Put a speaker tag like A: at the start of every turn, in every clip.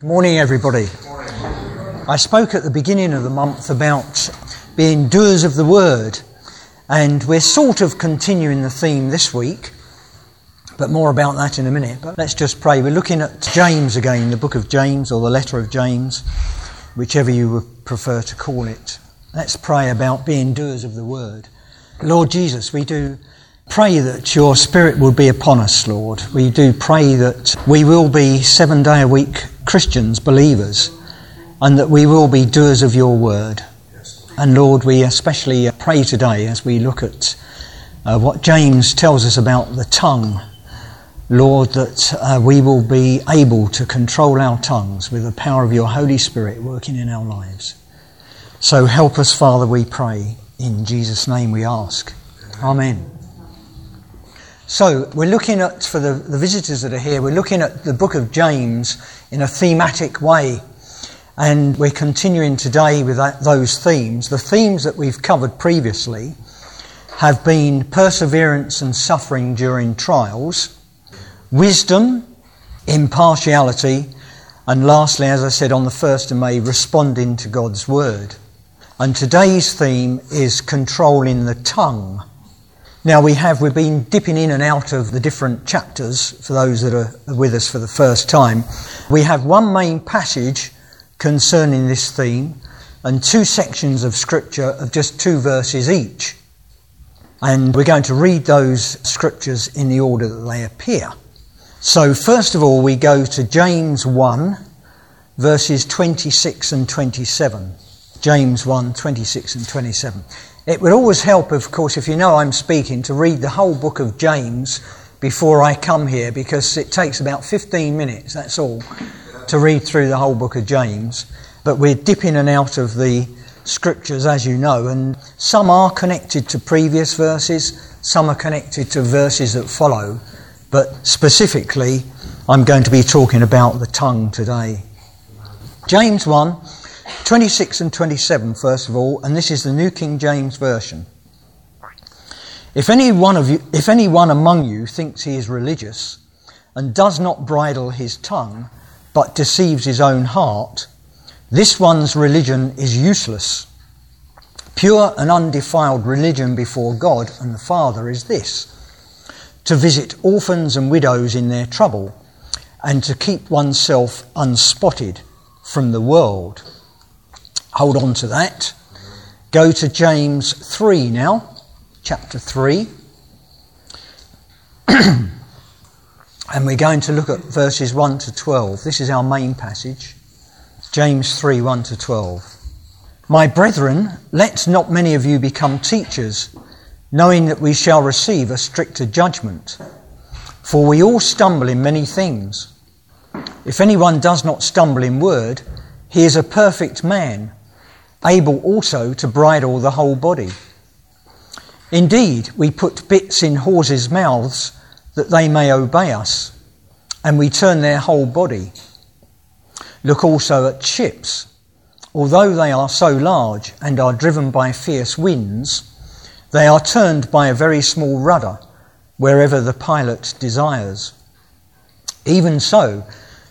A: Morning, everybody. I spoke at the beginning of the month about being doers of the word, and we're sort of continuing the theme this week, but more about that in a minute. But let's just pray. We're looking at James again, the book of James, or the letter of James, whichever you would prefer to call it. Let's pray about being doers of the word. Lord Jesus, we do pray that your Spirit will be upon us, Lord. We do pray that we will be seven day a week Christians, believers, and that we will be doers of your word. And Lord, we especially pray today as we look at uh, what James tells us about the tongue. Lord, that uh, we will be able to control our tongues with the power of your Holy Spirit working in our lives. So help us, Father, we pray. In Jesus' name we ask. Amen. So, we're looking at, for the, the visitors that are here, we're looking at the book of James in a thematic way. And we're continuing today with that, those themes. The themes that we've covered previously have been perseverance and suffering during trials, wisdom, impartiality, and lastly, as I said on the 1st of May, responding to God's word. And today's theme is controlling the tongue. Now we have, we've been dipping in and out of the different chapters for those that are with us for the first time. We have one main passage concerning this theme and two sections of scripture of just two verses each. And we're going to read those scriptures in the order that they appear. So first of all, we go to James 1, verses 26 and 27. James 1, 26 and 27. It would always help, of course, if you know I'm speaking, to read the whole book of James before I come here because it takes about 15 minutes, that's all, to read through the whole book of James. But we're dipping and out of the scriptures, as you know, and some are connected to previous verses, some are connected to verses that follow. But specifically, I'm going to be talking about the tongue today. James 1 26 and 27, first of all, and this is the New King James Version. If any one of you, if any one among you thinks he is religious and does not bridle his tongue, but deceives his own heart, this one's religion is useless. Pure and undefiled religion before God and the Father is this to visit orphans and widows in their trouble, and to keep oneself unspotted from the world. Hold on to that. Go to James 3 now, chapter 3. and we're going to look at verses 1 to 12. This is our main passage. James 3 1 to 12. My brethren, let not many of you become teachers, knowing that we shall receive a stricter judgment. For we all stumble in many things. If anyone does not stumble in word, he is a perfect man able also to bridle the whole body. Indeed, we put bits in horses' mouths that they may obey us, and we turn their whole body. Look also at ships. Although they are so large and are driven by fierce winds, they are turned by a very small rudder wherever the pilot desires. Even so,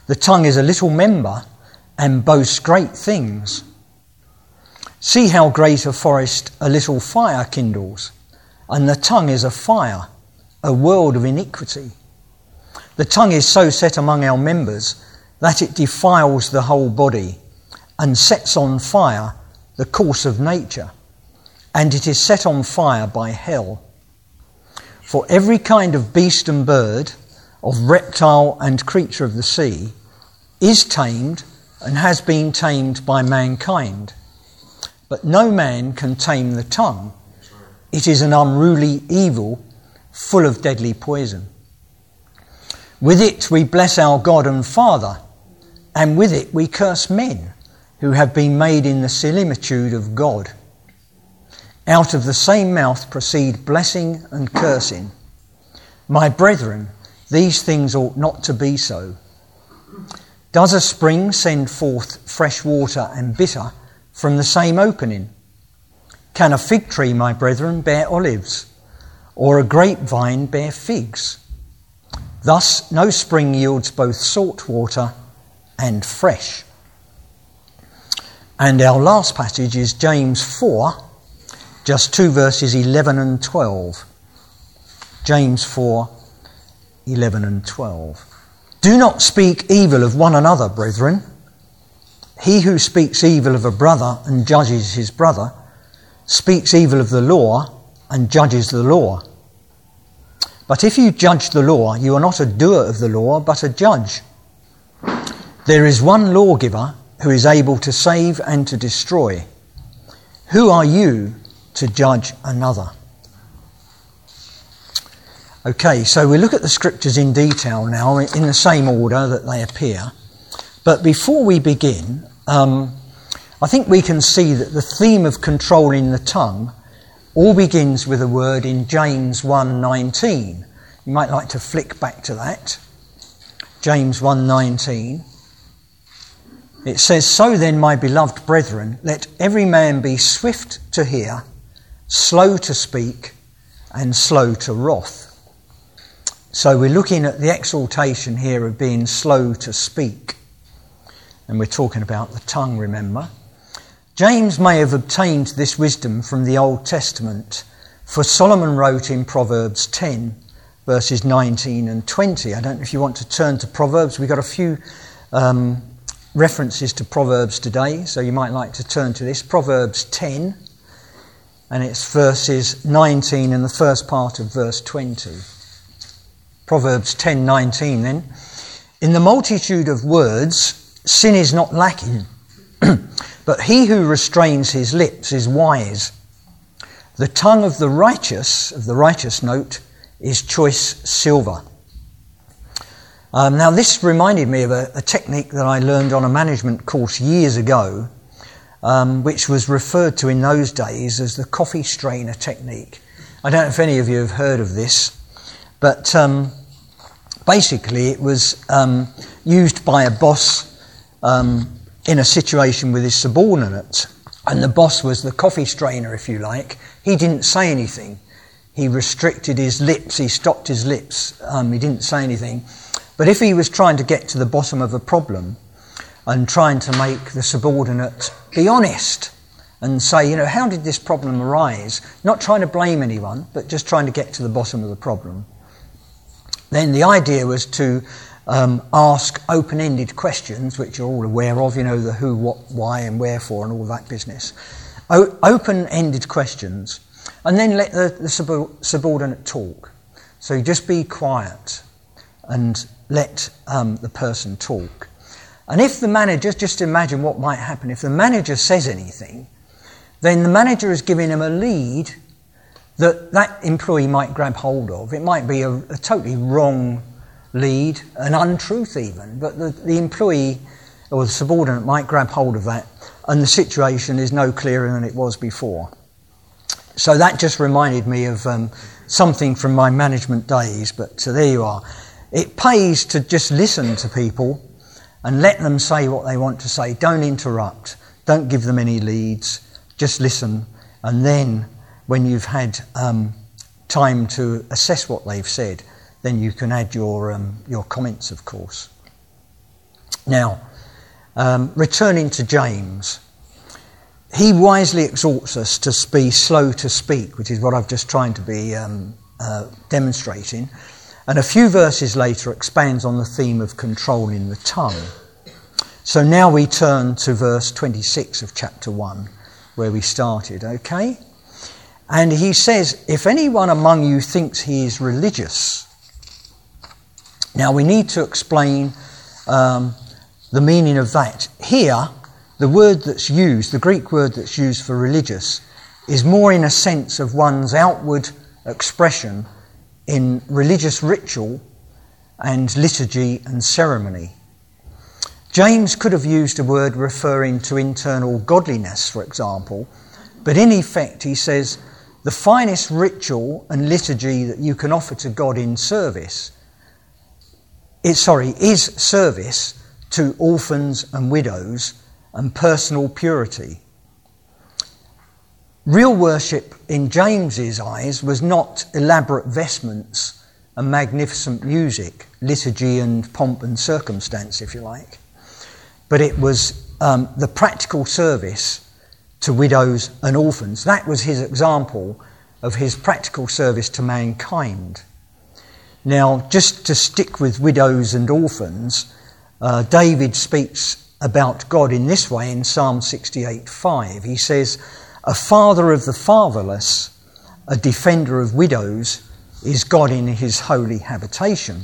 A: the tongue is a little member and boasts great things. See how great a forest a little fire kindles, and the tongue is a fire, a world of iniquity. The tongue is so set among our members that it defiles the whole body and sets on fire the course of nature, and it is set on fire by hell. For every kind of beast and bird, of reptile and creature of the sea, is tamed and has been tamed by mankind but no man can tame the tongue. It is an unruly evil full of deadly poison. With it we bless our God and Father, and with it we curse men who have been made in the similitude of God. Out of the same mouth proceed blessing and cursing. My brethren, these things ought not to be so. Does a spring send forth fresh water and bitter? From the same opening? Can a fig tree, my brethren, bear olives, or a grapevine bear figs? Thus, no spring yields both salt water and fresh. And our last passage is James 4, just two verses 11 and 12. James 4, 11 and 12. Do not speak evil of one another, brethren. He who speaks evil of a brother and judges his brother speaks evil of the law and judges the law. But if you judge the law, you are not a doer of the law, but a judge. There is one lawgiver who is able to save and to destroy. Who are you to judge another? Okay, so we look at the scriptures in detail now in the same order that they appear. But before we begin, um, I think we can see that the theme of controlling the tongue all begins with a word in James 1:19. You might like to flick back to that. James 1:19. It says, "So then, my beloved brethren, let every man be swift to hear, slow to speak, and slow to wrath." So we're looking at the exaltation here of being slow to speak. And we're talking about the tongue, remember. James may have obtained this wisdom from the Old Testament, for Solomon wrote in Proverbs 10, verses 19 and 20. I don't know if you want to turn to Proverbs. We've got a few um, references to Proverbs today, so you might like to turn to this. Proverbs 10, and it's verses 19 and the first part of verse 20. Proverbs 10:19 then in the multitude of words sin is not lacking. But he who restrains his lips is wise. The tongue of the righteous of the righteous note is choice silver. Um, now this reminded me of a, a, technique that I learned on a management course years ago um, which was referred to in those days as the coffee strainer technique. I don't know if any of you have heard of this but um, basically, it was um, used by a boss um, in a situation with his subordinate, And the boss was the coffee strainer, if you like. He didn't say anything. He restricted his lips, he stopped his lips, um, he didn't say anything. But if he was trying to get to the bottom of a problem and trying to make the subordinate be honest and say, you know, how did this problem arise? Not trying to blame anyone, but just trying to get to the bottom of the problem then the idea was to um, ask open ended questions, which you're all aware of, you know, the who, what, why, and wherefore, and all that business. O- open ended questions, and then let the, the sub- subordinate talk. So just be quiet and let um, the person talk. And if the manager, just imagine what might happen, if the manager says anything, then the manager is giving him a lead that that employee might grab hold of. It might be a, a totally wrong lead, an untruth even, but the, the employee or the subordinate might grab hold of that, and the situation is no clearer than it was before. So that just reminded me of um, something from my management days, but uh, there you are. It pays to just listen to people and let them say what they want to say. Don't interrupt, don't give them any leads, just listen, and then when you've had um, time to assess what they've said, then you can add your, um, your comments, of course. Now, um, returning to James, he wisely exhorts us to be slow to speak, which is what I've just tried to be um, uh, demonstrating. And a few verses later expands on the theme of controlling the tongue. So now we turn to verse 26 of chapter 1, where we started, okay? And he says, If anyone among you thinks he is religious, now we need to explain um, the meaning of that. Here, the word that's used, the Greek word that's used for religious, is more in a sense of one's outward expression in religious ritual and liturgy and ceremony. James could have used a word referring to internal godliness, for example, but in effect he says the finest ritual and liturgy that you can offer to God in service is, sorry, is service to orphans and widows and personal purity. Real worship in James's eyes was not elaborate vestments and magnificent music, liturgy and pomp and circumstance, if you like. but it was um, the practical service to widows and orphans. That was his example of his practical service to mankind. Now, just to stick with widows and orphans, uh, David speaks about God in this way in Psalm 68:5. He says, A father of the fatherless, a defender of widows, is God in his holy habitation.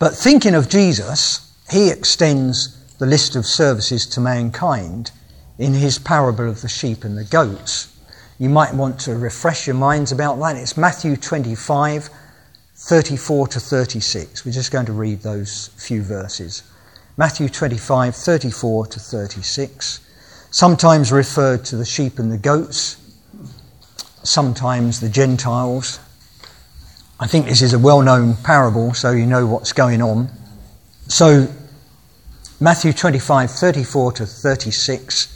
A: But thinking of Jesus, he extends the list of services to mankind in his parable of the sheep and the goats. You might want to refresh your minds about that. It's Matthew 25, 34 to 36. We're just going to read those few verses. Matthew 25, 34 to 36. Sometimes referred to the sheep and the goats, sometimes the Gentiles. I think this is a well known parable, so you know what's going on. So, Matthew 25, 34 to 36.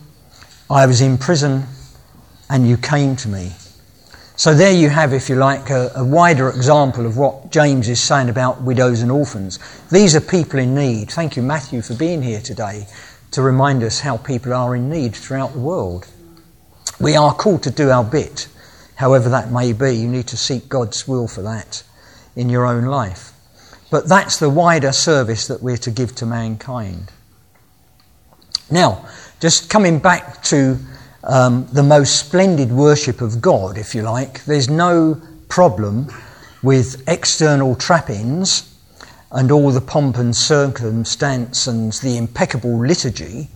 A: I was in prison and you came to me. So there you have, if you like, a, a, wider example of what James is saying about widows and orphans. These are people in need. Thank you, Matthew, for being here today to remind us how people are in need throughout the world. We are called to do our bit, however that may be. You need to seek God's will for that in your own life. But that's the wider service that we're to give to mankind. Now, just coming back to um, the most splendid worship of God, if you like, there's no problem with external trappings and all the pomp and circumstance and the impeccable liturgy,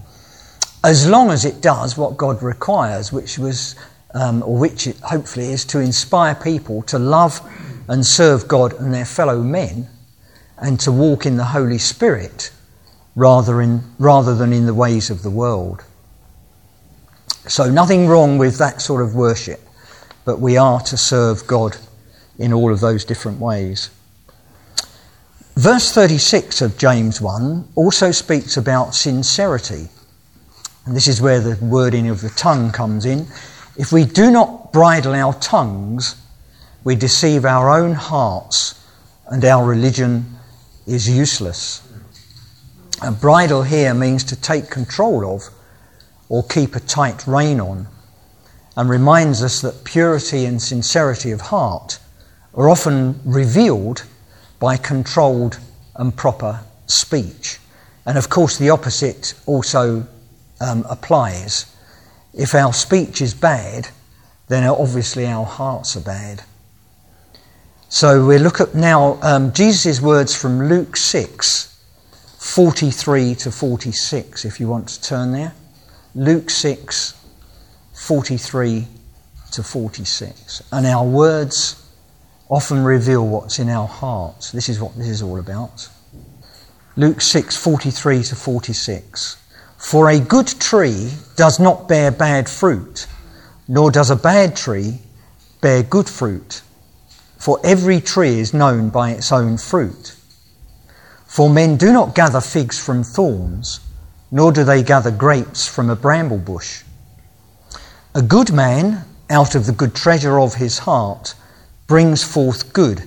A: as long as it does what God requires, which was, um, or which it hopefully is, to inspire people to love and serve God and their fellow men, and to walk in the Holy Spirit rather, in, rather than in the ways of the world. So, nothing wrong with that sort of worship, but we are to serve God in all of those different ways. Verse 36 of James 1 also speaks about sincerity. And this is where the wording of the tongue comes in. If we do not bridle our tongues, we deceive our own hearts, and our religion is useless. A bridle here means to take control of or keep a tight rein on, and reminds us that purity and sincerity of heart are often revealed by controlled and proper speech. And of course, the opposite also um, applies. If our speech is bad, then obviously our hearts are bad. So we look at now um, Jesus' words from Luke 6, 43 to 46, if you want to turn there. Luke 6, 43 to 46. And our words often reveal what's in our hearts. This is what this is all about. Luke 6, 43 to 46. For a good tree does not bear bad fruit, nor does a bad tree bear good fruit. For every tree is known by its own fruit. For men do not gather figs from thorns, nor do they gather grapes from a bramble bush. A good man, out of the good treasure of his heart, brings forth good,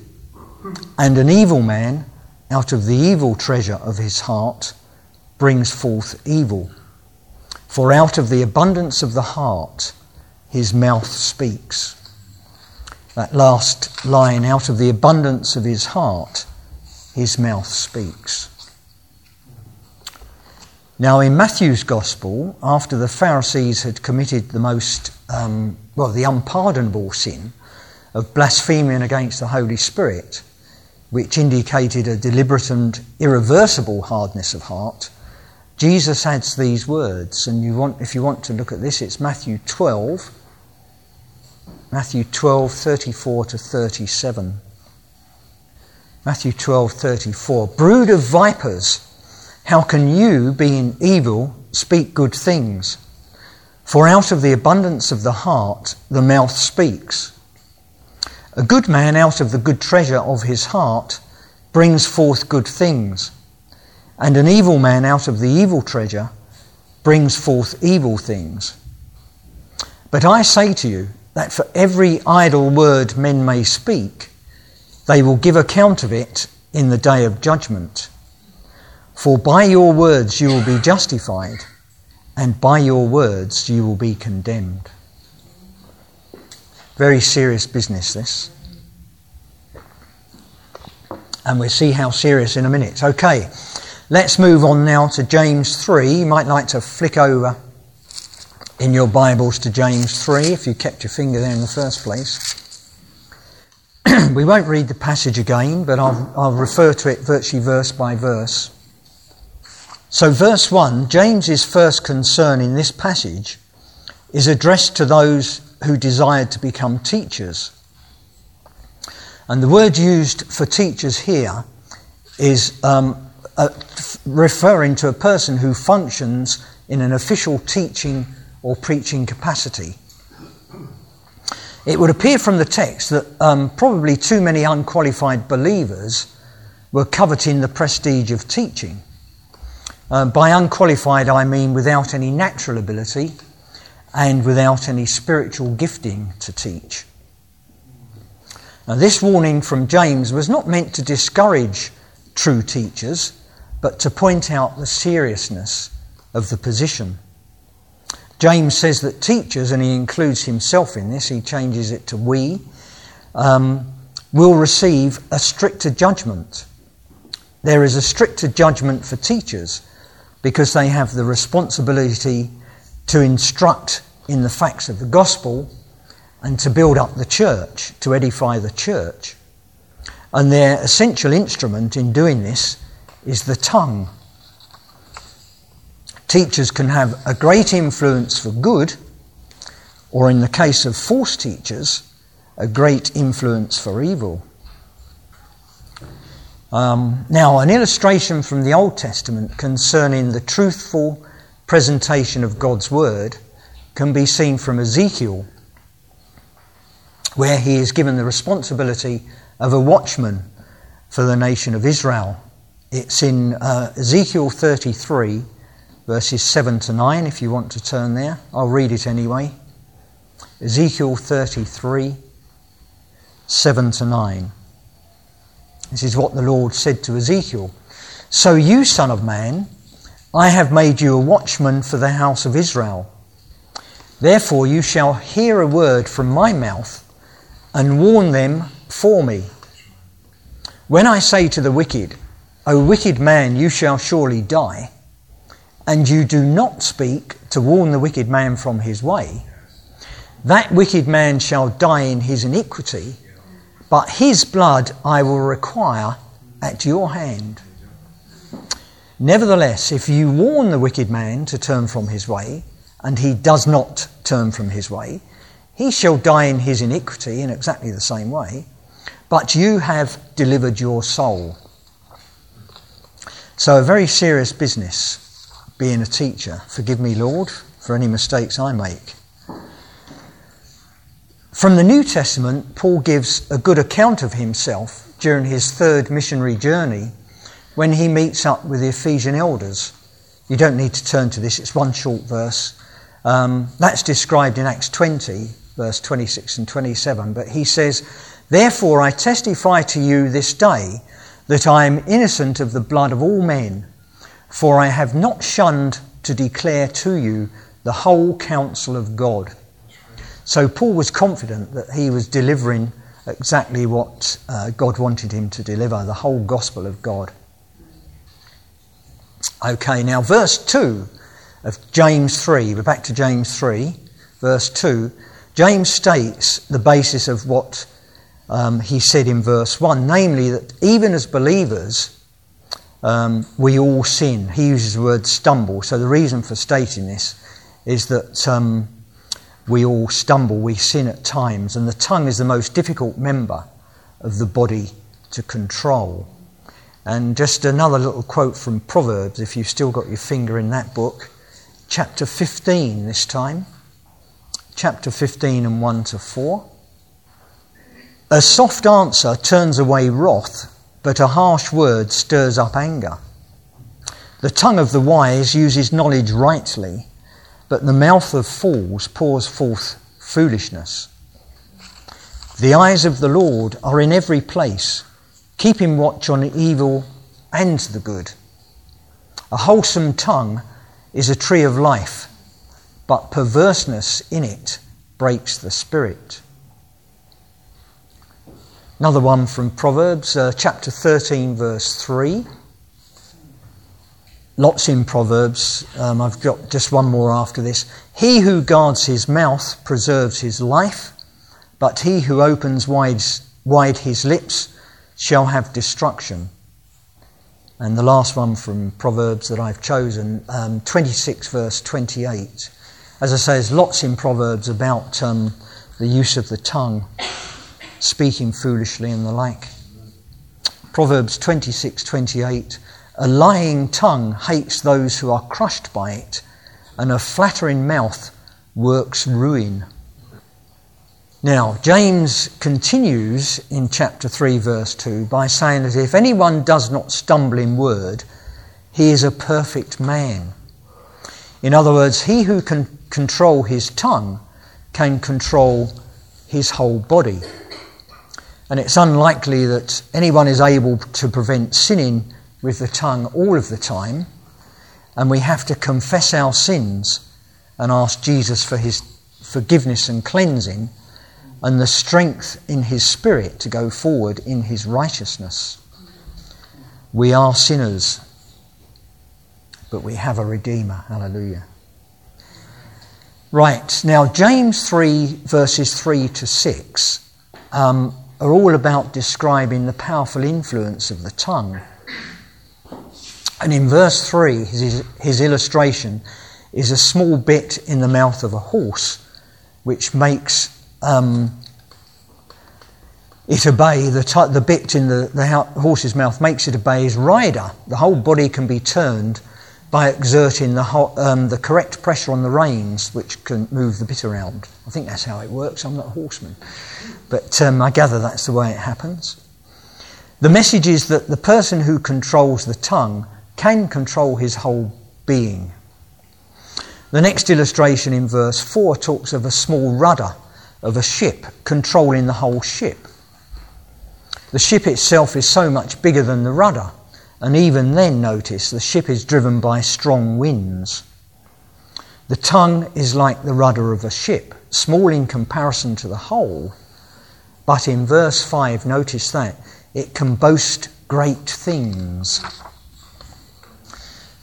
A: and an evil man, out of the evil treasure of his heart, brings forth evil. For out of the abundance of the heart, his mouth speaks. That last line, out of the abundance of his heart, his mouth speaks. Now, in Matthew's Gospel, after the Pharisees had committed the most, um, well, the unpardonable sin of blaspheming against the Holy Spirit, which indicated a deliberate and irreversible hardness of heart, Jesus adds these words. And you want, if you want to look at this, it's Matthew 12, Matthew 12, 34 to 37. Matthew 12:34 Brood of vipers how can you, being evil, speak good things? For out of the abundance of the heart the mouth speaks. A good man out of the good treasure of his heart brings forth good things, and an evil man out of the evil treasure brings forth evil things. But I say to you that for every idle word men may speak, they will give account of it in the day of judgment. For by your words you will be justified, and by your words you will be condemned. Very serious business, this. And we'll see how serious in a minute. Okay, let's move on now to James 3. You might like to flick over in your Bibles to James 3 if you kept your finger there in the first place. we won't read the passage again, but I'll, I'll refer to it virtually verse by verse. So, verse 1, James's first concern in this passage is addressed to those who desired to become teachers. And the word used for teachers here is um, referring to a person who functions in an official teaching or preaching capacity. It would appear from the text that um, probably too many unqualified believers were coveting the prestige of teaching. Um, by unqualified, I mean without any natural ability and without any spiritual gifting to teach. Now, this warning from James was not meant to discourage true teachers, but to point out the seriousness of the position. James says that teachers, and he includes himself in this, he changes it to we, um, will receive a stricter judgment. There is a stricter judgment for teachers because they have the responsibility to instruct in the facts of the gospel and to build up the church, to edify the church. And their essential instrument in doing this is the tongue. Teachers can have a great influence for good, or in the case of false teachers, a great influence for evil. Um, now, an illustration from the Old Testament concerning the truthful presentation of God's Word can be seen from Ezekiel, where he is given the responsibility of a watchman for the nation of Israel. It's in uh, Ezekiel 33, verses 7 to 9, if you want to turn there. I'll read it anyway. Ezekiel 33, 7 to 9. This is what the Lord said to Ezekiel. So, you, son of man, I have made you a watchman for the house of Israel. Therefore, you shall hear a word from my mouth and warn them for me. When I say to the wicked, O wicked man, you shall surely die, and you do not speak to warn the wicked man from his way, that wicked man shall die in his iniquity but his blood I will require at your hand. Nevertheless, if you warn the wicked man to turn from his way, and he does not turn from his way, he shall die in his iniquity in exactly the same way, but you have delivered your soul. So, a very serious business being a teacher. Forgive me, Lord, for any mistakes I make. From the New Testament, Paul gives a good account of himself during his third missionary journey when he meets up with the Ephesian elders. You don't need to turn to this, it's one short verse. Um, that's described in Acts 20, verse 26 and 27. But he says, Therefore I testify to you this day that I am innocent of the blood of all men, for I have not shunned to declare to you the whole counsel of God. So Paul was confident that he was delivering exactly what uh, God wanted him to deliver, the whole gospel of God. Okay, now verse 2 of James 3, we're back to James 3, verse 2. James states the basis of what um, he said in verse 1, namely that even as believers, um, we all sin. He uses the word stumble. So the reason for stating this is that um, we all stumble, we sin at times, and the tongue is the most difficult member of the body to control. And just another little quote from Proverbs, if you've still got your finger in that book, chapter 15 this time. Chapter 15 and 1 to 4. A soft answer turns away wrath, but a harsh word stirs up anger. The tongue of the wise uses knowledge rightly, but the mouth of fools pours forth foolishness. The eyes of the Lord are in every place, keeping watch on the evil and the good. A wholesome tongue is a tree of life, but perverseness in it breaks the spirit. Another one from Proverbs, uh, chapter 13, verse 3. Lots in Proverbs. Um, I've got just one more after this. He who guards his mouth preserves his life, but he who opens wide, wide his lips shall have destruction. And the last one from Proverbs that I've chosen, um, 26, verse 28. As I say, there's lots in Proverbs about um, the use of the tongue speaking foolishly and the like. Proverbs 26:28 A lying tongue hates those who are crushed by it, and a flattering mouth works ruin. Now, James continues in chapter 3, verse 2 by saying that if anyone does not stumble in word, he is a perfect man. In other words, he who can control his tongue can control his whole body. And it's unlikely that anyone is able to prevent sinning with the tongue all of the time. And we have to confess our sins and ask Jesus for his forgiveness and cleansing and the strength in his spirit to go forward in his righteousness. We are sinners, but we have a Redeemer. Hallelujah. Right, now James 3, verses 3 to 6. Um, are all about describing the powerful influence of the tongue. And in verse 3, his, his illustration is a small bit in the mouth of a horse which makes um, it obey, the, t- the bit in the, the horse's mouth makes it obey his rider. The whole body can be turned by exerting the, ho- um, the correct pressure on the reins, which can move the bit around. I think that's how it works. I'm not a horseman. But um, I gather that's the way it happens. The message is that the person who controls the tongue can control his whole being. The next illustration in verse 4 talks of a small rudder of a ship controlling the whole ship. The ship itself is so much bigger than the rudder, and even then, notice, the ship is driven by strong winds. The tongue is like the rudder of a ship, small in comparison to the whole, but in verse 5, notice that it can boast great things.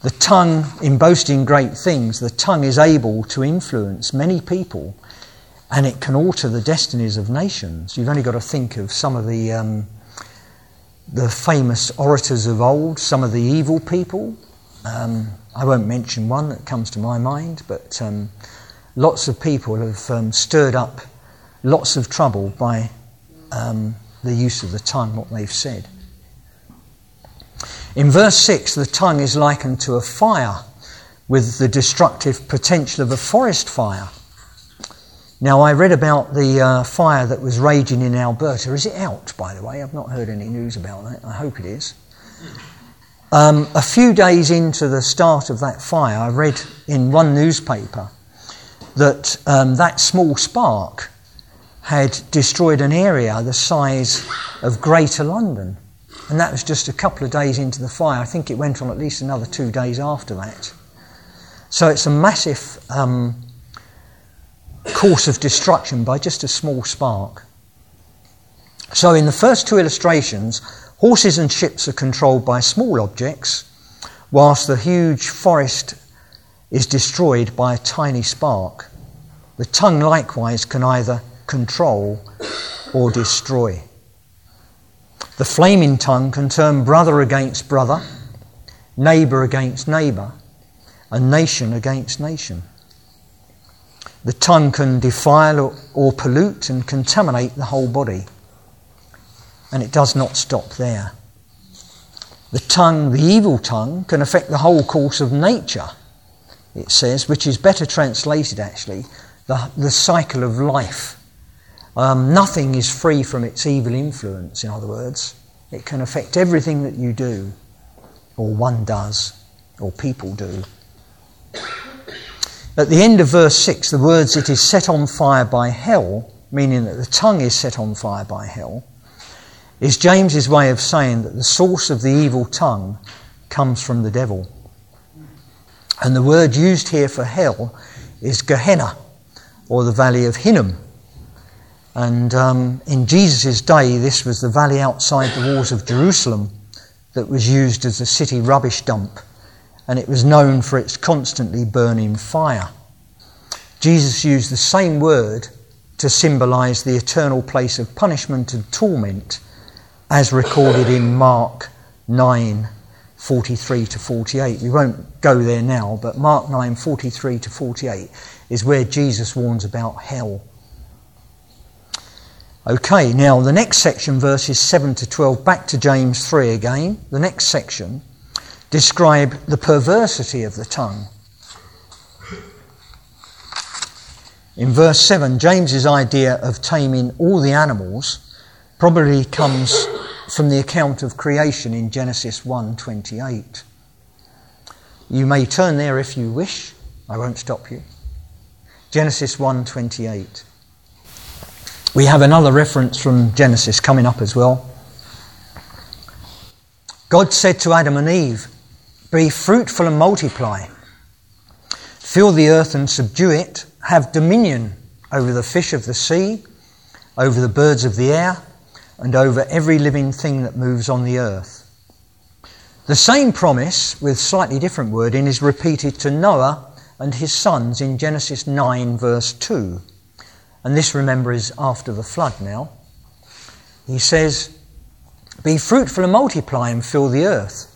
A: The tongue, in boasting great things, the tongue is able to influence many people and it can alter the destinies of nations. You've only got to think of some of the, um, the famous orators of old, some of the evil people. Um, I won't mention one that comes to my mind, but um, lots of people have um, stirred up lots of trouble by um, the use of the tongue, what they've said. In verse 6, the tongue is likened to a fire with the destructive potential of a forest fire. Now, I read about the uh, fire that was raging in Alberta. Is it out, by the way? I've not heard any news about that. I hope it is. Um, a few days into the start of that fire, I read in one newspaper that um, that small spark had destroyed an area the size of Greater London. And that was just a couple of days into the fire. I think it went on at least another two days after that. So it's a massive um, course of destruction by just a small spark. So, in the first two illustrations, horses and ships are controlled by small objects, whilst the huge forest is destroyed by a tiny spark. The tongue, likewise, can either control, or destroy. The flaming tongue can turn brother against brother, neighbour against neighbour, and nation against nation. The tongue can defile or, or, pollute and contaminate the whole body. And it does not stop there. The tongue, the evil tongue, can affect the whole course of nature, it says, which is better translated actually, the, the cycle of life. Um, nothing is free from its evil influence, in other words. It can affect everything that you do, or one does, or people do. At the end of verse 6, the words, it is set on fire by hell, meaning that the tongue is set on fire by hell, is James's way of saying that the source of the evil tongue comes from the devil. And the word used here for hell is Gehenna, or the valley of Hinnom. And um, in Jesus' day, this was the valley outside the walls of Jerusalem that was used as a city rubbish dump and it was known for its constantly burning fire. Jesus used the same word to symbolize the eternal place of punishment and torment as recorded in Mark 9 43 to 48. We won't go there now, but Mark 9 43 to 48 is where Jesus warns about hell. Okay, now the next section, verses 7 to 12, back to James 3 again. The next section describe the perversity of the tongue. In verse 7, James's idea of taming all the animals probably comes from the account of creation in Genesis 1:28. You may turn there if you wish. I won't stop you. Genesis 1:28. We have another reference from Genesis coming up as well. God said to Adam and Eve, be fruitful and multiply. Fill the earth and subdue it. Have dominion over the fish of the sea, over the birds of the air, and over every living thing that moves on the earth. The same promise, with slightly different wording, is repeated to Noah and his sons in Genesis 9, verse 2. And this, remember, is after the flood now. He says, Be fruitful and multiply and fill the earth.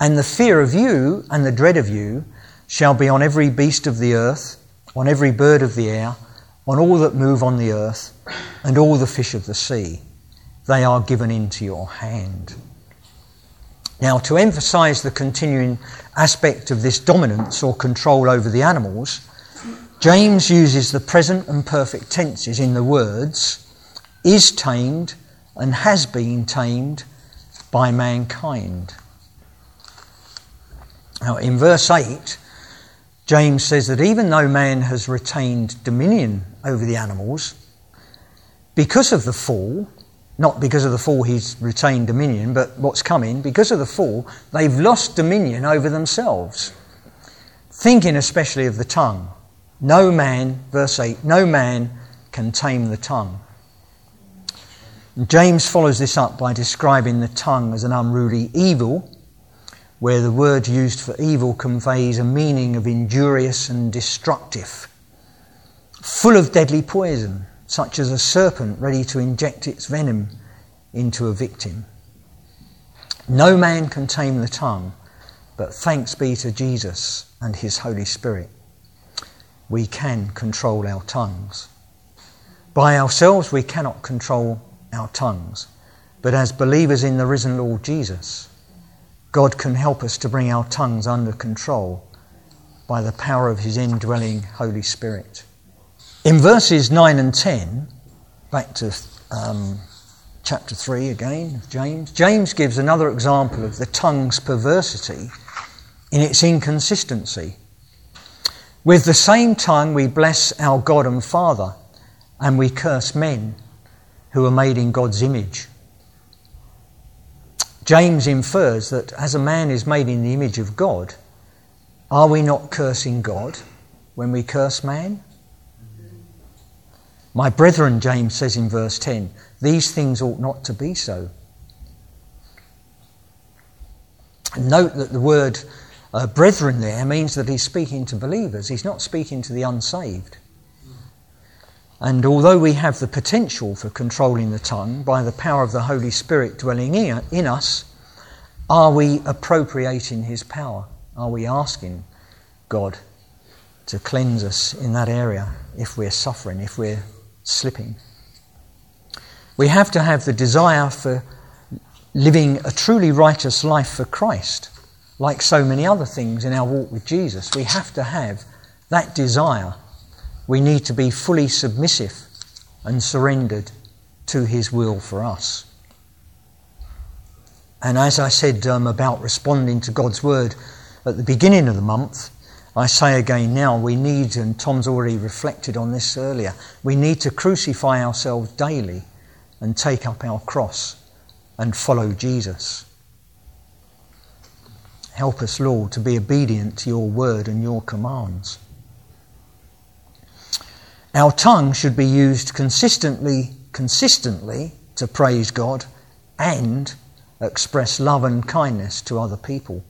A: And the fear of you and the dread of you shall be on every beast of the earth, on every bird of the air, on all that move on the earth, and all the fish of the sea. They are given into your hand. Now, to emphasize the continuing aspect of this dominance or control over the animals, James uses the present and perfect tenses in the words is tamed and has been tamed by mankind. Now, in verse 8, James says that even though man has retained dominion over the animals, because of the fall, not because of the fall he's retained dominion, but what's coming, because of the fall, they've lost dominion over themselves. Thinking especially of the tongue. No man, verse 8, no man can tame the tongue. James follows this up by describing the tongue as an unruly evil where the word used for evil conveys a meaning of injurious and destructive, full of deadly poison, such as a serpent ready to inject its venom into a victim. No man can tame the tongue, but thanks be to Jesus and his Holy Spirit. We can control our tongues. By ourselves, we cannot control our tongues, but as believers in the risen Lord Jesus, God can help us to bring our tongues under control by the power of His indwelling Holy Spirit. In verses 9 and 10, back to um, chapter 3 again James, James gives another example of the tongue's perversity in its inconsistency. With the same tongue, we bless our God and Father, and we curse men who are made in God's image. James infers that as a man is made in the image of God, are we not cursing God when we curse man? My brethren, James says in verse 10, these things ought not to be so. Note that the word uh, brethren there means that he's speaking to believers, he's not speaking to the unsaved. And although we have the potential for controlling the tongue by the power of the Holy Spirit dwelling in us, are we appropriating His power? Are we asking God to cleanse us in that area if we're suffering, if we're slipping? We have to have the desire for living a truly righteous life for Christ, like so many other things in our walk with Jesus, we have to have that desire. We need to be fully submissive and surrendered to His will for us. And as I said um, about responding to God's word at the beginning of the month, I say again now, we need, and Tom's already reflected on this earlier, we need to crucify ourselves daily and take up our cross and follow Jesus. Help us, Lord, to be obedient to your word and your commands. Our tongue should be used consistently, consistently to praise God and express love and kindness to other people.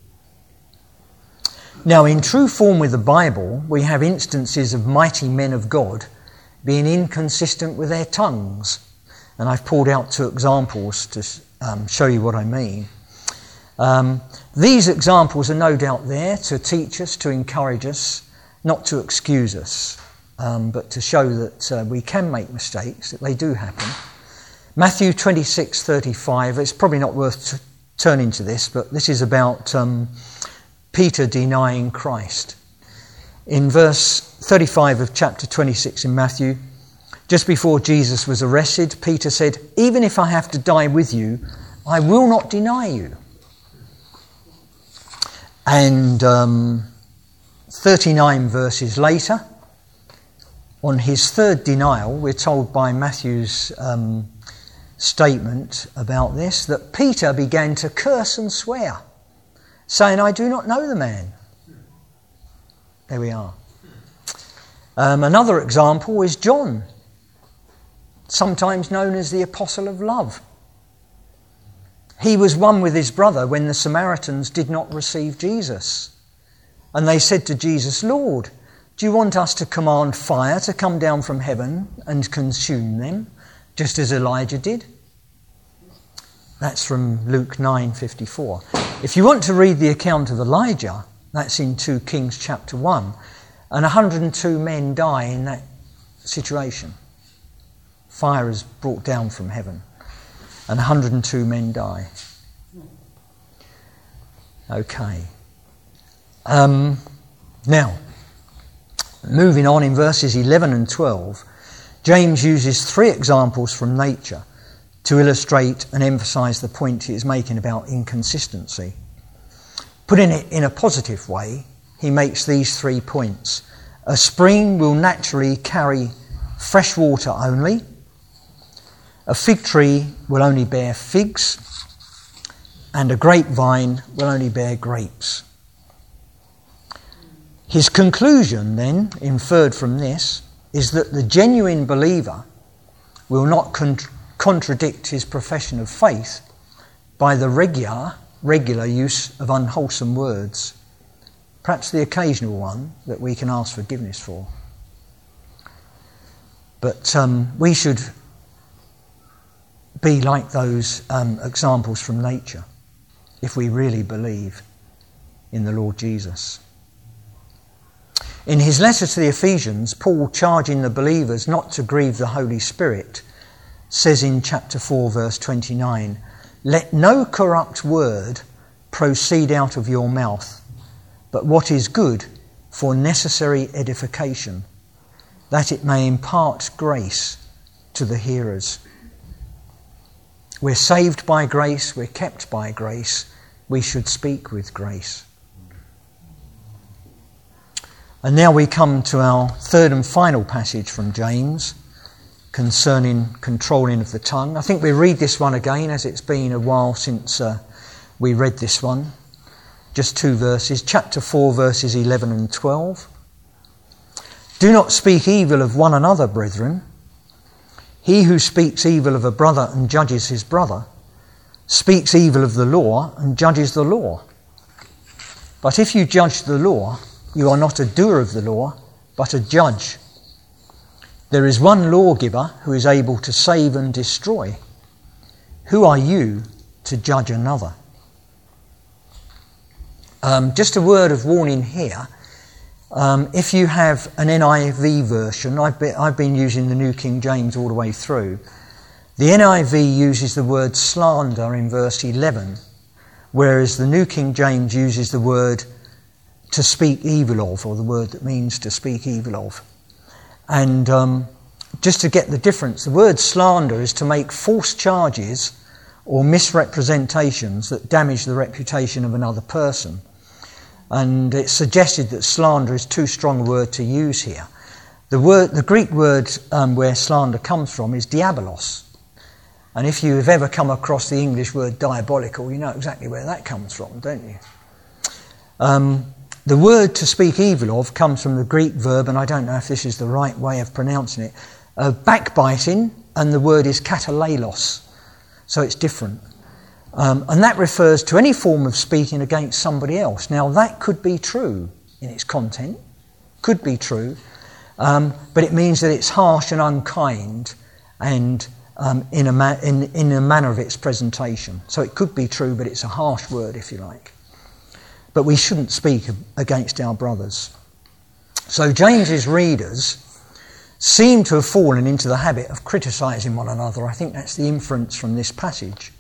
A: Now, in true form with the Bible, we have instances of mighty men of God being inconsistent with their tongues. And I've pulled out two examples to um, show you what I mean. Um, these examples are no doubt there to teach us, to encourage us, not to excuse us, um, but to show that uh, we can make mistakes, that they do happen. Matthew 26 35, it's probably not worth t- turning to this, but this is about um, Peter denying Christ. In verse 35 of chapter 26 in Matthew, just before Jesus was arrested, Peter said, Even if I have to die with you, I will not deny you. And um, 39 verses later, on his third denial, we're told by Matthew's um, statement about this that Peter began to curse and swear, saying, I do not know the man. There we are. Um, another example is John sometimes known as the Apostle of Love. He was one with his brother when the Samaritans did not receive Jesus. And they said to Jesus, Lord, do you want us to command fire to come down from heaven and consume them, just as Elijah did? That's from Luke 9:54. If you want to read the account of Elijah, that's in 2 Kings chapter 1, and 102 men die in that situation fire is brought down from heaven, and 102 men die. Okay. Um, now, moving on in verses 11 and 12, James uses three examples from nature to illustrate and emphasize the point he is making about inconsistency. Putting it in a positive way, he makes these three points. A spring will naturally carry fresh water only, a fig tree will only bear figs, and a grapevine will only bear grapes. His conclusion, then, inferred from this, is that the genuine believer will not con- contradict his profession of faith by the regular, regular use of unwholesome words, perhaps the occasional one that we can ask forgiveness for. But um, we should be like those um, examples from nature if we really believe in the Lord Jesus. In his letter to the Ephesians, Paul, charging the believers not to grieve the Holy Spirit, says in chapter 4, verse 29, Let no corrupt word proceed out of your mouth, but what is good for necessary edification, that it may impart grace to the hearers. We're saved by grace, we're kept by grace, we should speak with grace. And now we come to our third and final passage from James concerning controlling of the tongue. I think we read this one again as it's been a while since uh, we read this one. Just two verses, chapter 4, verses 11 and 12. Do not speak evil of one another, brethren. He who speaks evil of a brother and judges his brother speaks evil of the law and judges the law. But if you judge the law, you are not a doer of the law, but a judge. There is one lawgiver who is able to save and destroy. Who are you to judge another? Um, just a word of warning here. Um, if you have an NIV version, I've been, I've been, using the New King James all the way through, The NIV uses the word slander in verse 11, whereas the New King James uses the word to speak evil of, or the word that means to speak evil of. And um, just to get the difference, the word slander is to make false charges or misrepresentations that damage the reputation of another person. And it's suggested that slander is too strong a word to use here. The, word, the Greek word um, where slander comes from is diabolos. And if you have ever come across the English word diabolical, you know exactly where that comes from, don't you? Um, the word to speak evil of comes from the Greek verb, and I don't know if this is the right way of pronouncing it, uh, backbiting, and the word is katalelos. So it's different. Um, and that refers to any form of speaking against somebody else. Now, that could be true in its content, could be true, um, but it means that it's harsh and unkind and um, in, a ma- in, in a manner of its presentation. So it could be true, but it's a harsh word, if you like. But we shouldn't speak against our brothers. So James's readers seem to have fallen into the habit of criticizing one another. I think that's the inference from this passage.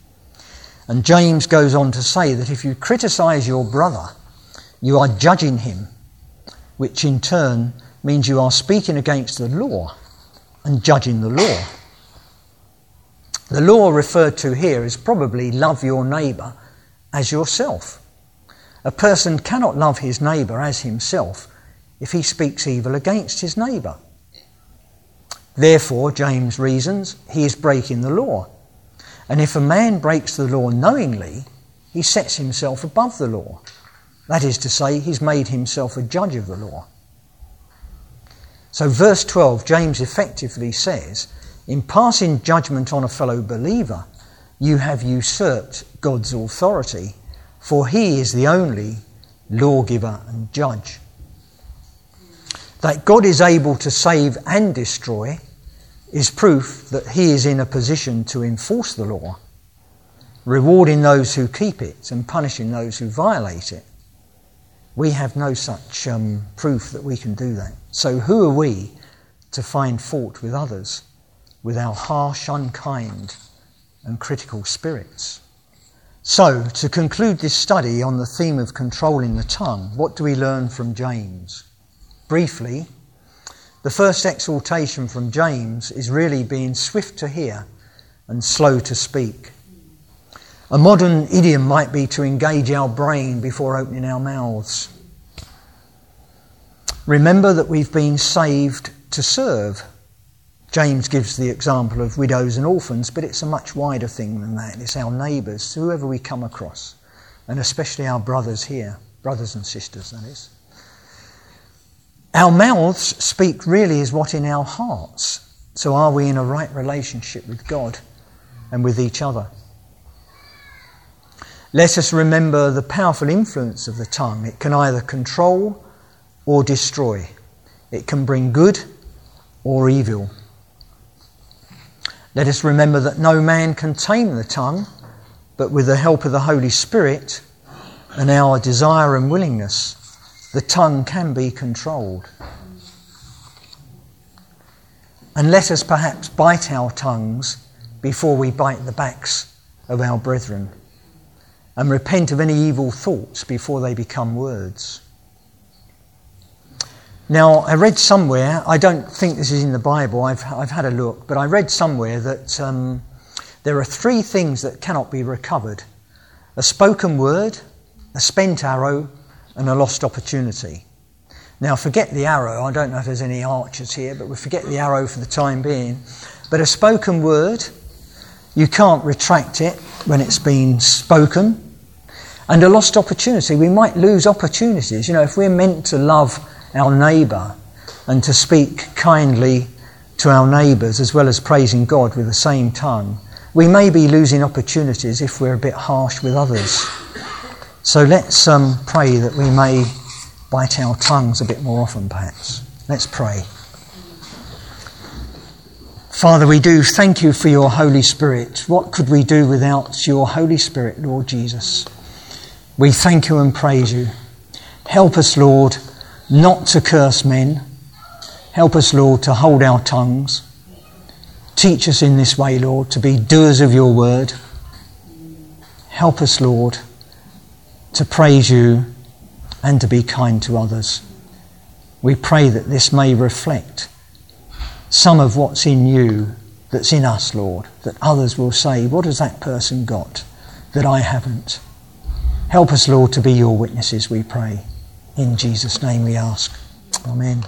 A: And James goes on to say that if you criticize your brother, you are judging him, which in turn means you are speaking against the law and judging the law. The law referred to here is probably love your neighbour as yourself. A person cannot love his neighbour as himself if he speaks evil against his neighbour. Therefore, James reasons, he is breaking the law. And if a man breaks the law knowingly, he sets himself above the law. That is to say, he's made himself a judge of the law. So, verse 12, James effectively says, In passing judgment on a fellow believer, you have usurped God's authority, for he is the only lawgiver and judge. That God is able to save and destroy is proof that he is in a position to enforce the law, rewarding those who keep it and punishing those who violate it. We have no such um, proof that we can do that. So, who are we to find fault with others with our harsh, unkind, and critical spirits? So, to conclude this study on the theme of controlling the tongue, what do we learn from James? Briefly, the first exhortation from James is really being swift to hear and slow to speak. A modern idiom might be to engage our brain before opening our mouths. Remember that we've been saved to serve. James gives the example of widows and orphans, but it's a much wider thing than that. It's our neighbours, whoever we come across, and especially our brothers here, brothers and sisters, that is. Our mouths speak really is what in our hearts. So are we in a right relationship with God and with each other? Let us remember the powerful influence of the tongue. It can either control or destroy, it can bring good or evil. Let us remember that no man can tame the tongue, but with the help of the Holy Spirit and our desire and willingness, the tongue can be controlled. And let us perhaps bite our tongues before we bite the backs of our brethren, and repent of any evil thoughts before they become words. Now, I read somewhere, I don't think this is in the Bible, I've, I've had a look, but I read somewhere that um, there are three things that cannot be recovered a spoken word, a spent arrow, and a lost opportunity. Now, forget the arrow. I don't know if there's any archers here, but we forget the arrow for the time being. But a spoken word, you can't retract it when it's been spoken. And a lost opportunity, we might lose opportunities. You know, if we're meant to love our neighbour and to speak kindly to our neighbours as well as praising God with the same tongue, we may be losing opportunities if we're a bit harsh with others. So let's um, pray that we may bite our tongues a bit more often, perhaps. Let's pray. Father, we do thank you for your Holy Spirit. What could we do without your Holy Spirit, Lord Jesus? We thank you and praise you. Help us, Lord, not to curse men. Help us, Lord, to hold our tongues, Teach us in this way, Lord, to be doers of your word. Help us, Lord, to praise you and to be kind to others. We pray that this may reflect some of what's in you that's in us, Lord, that others will say, What has that person got that I haven't? Help us, Lord, to be your witnesses, we pray. In Jesus' name we ask. Amen.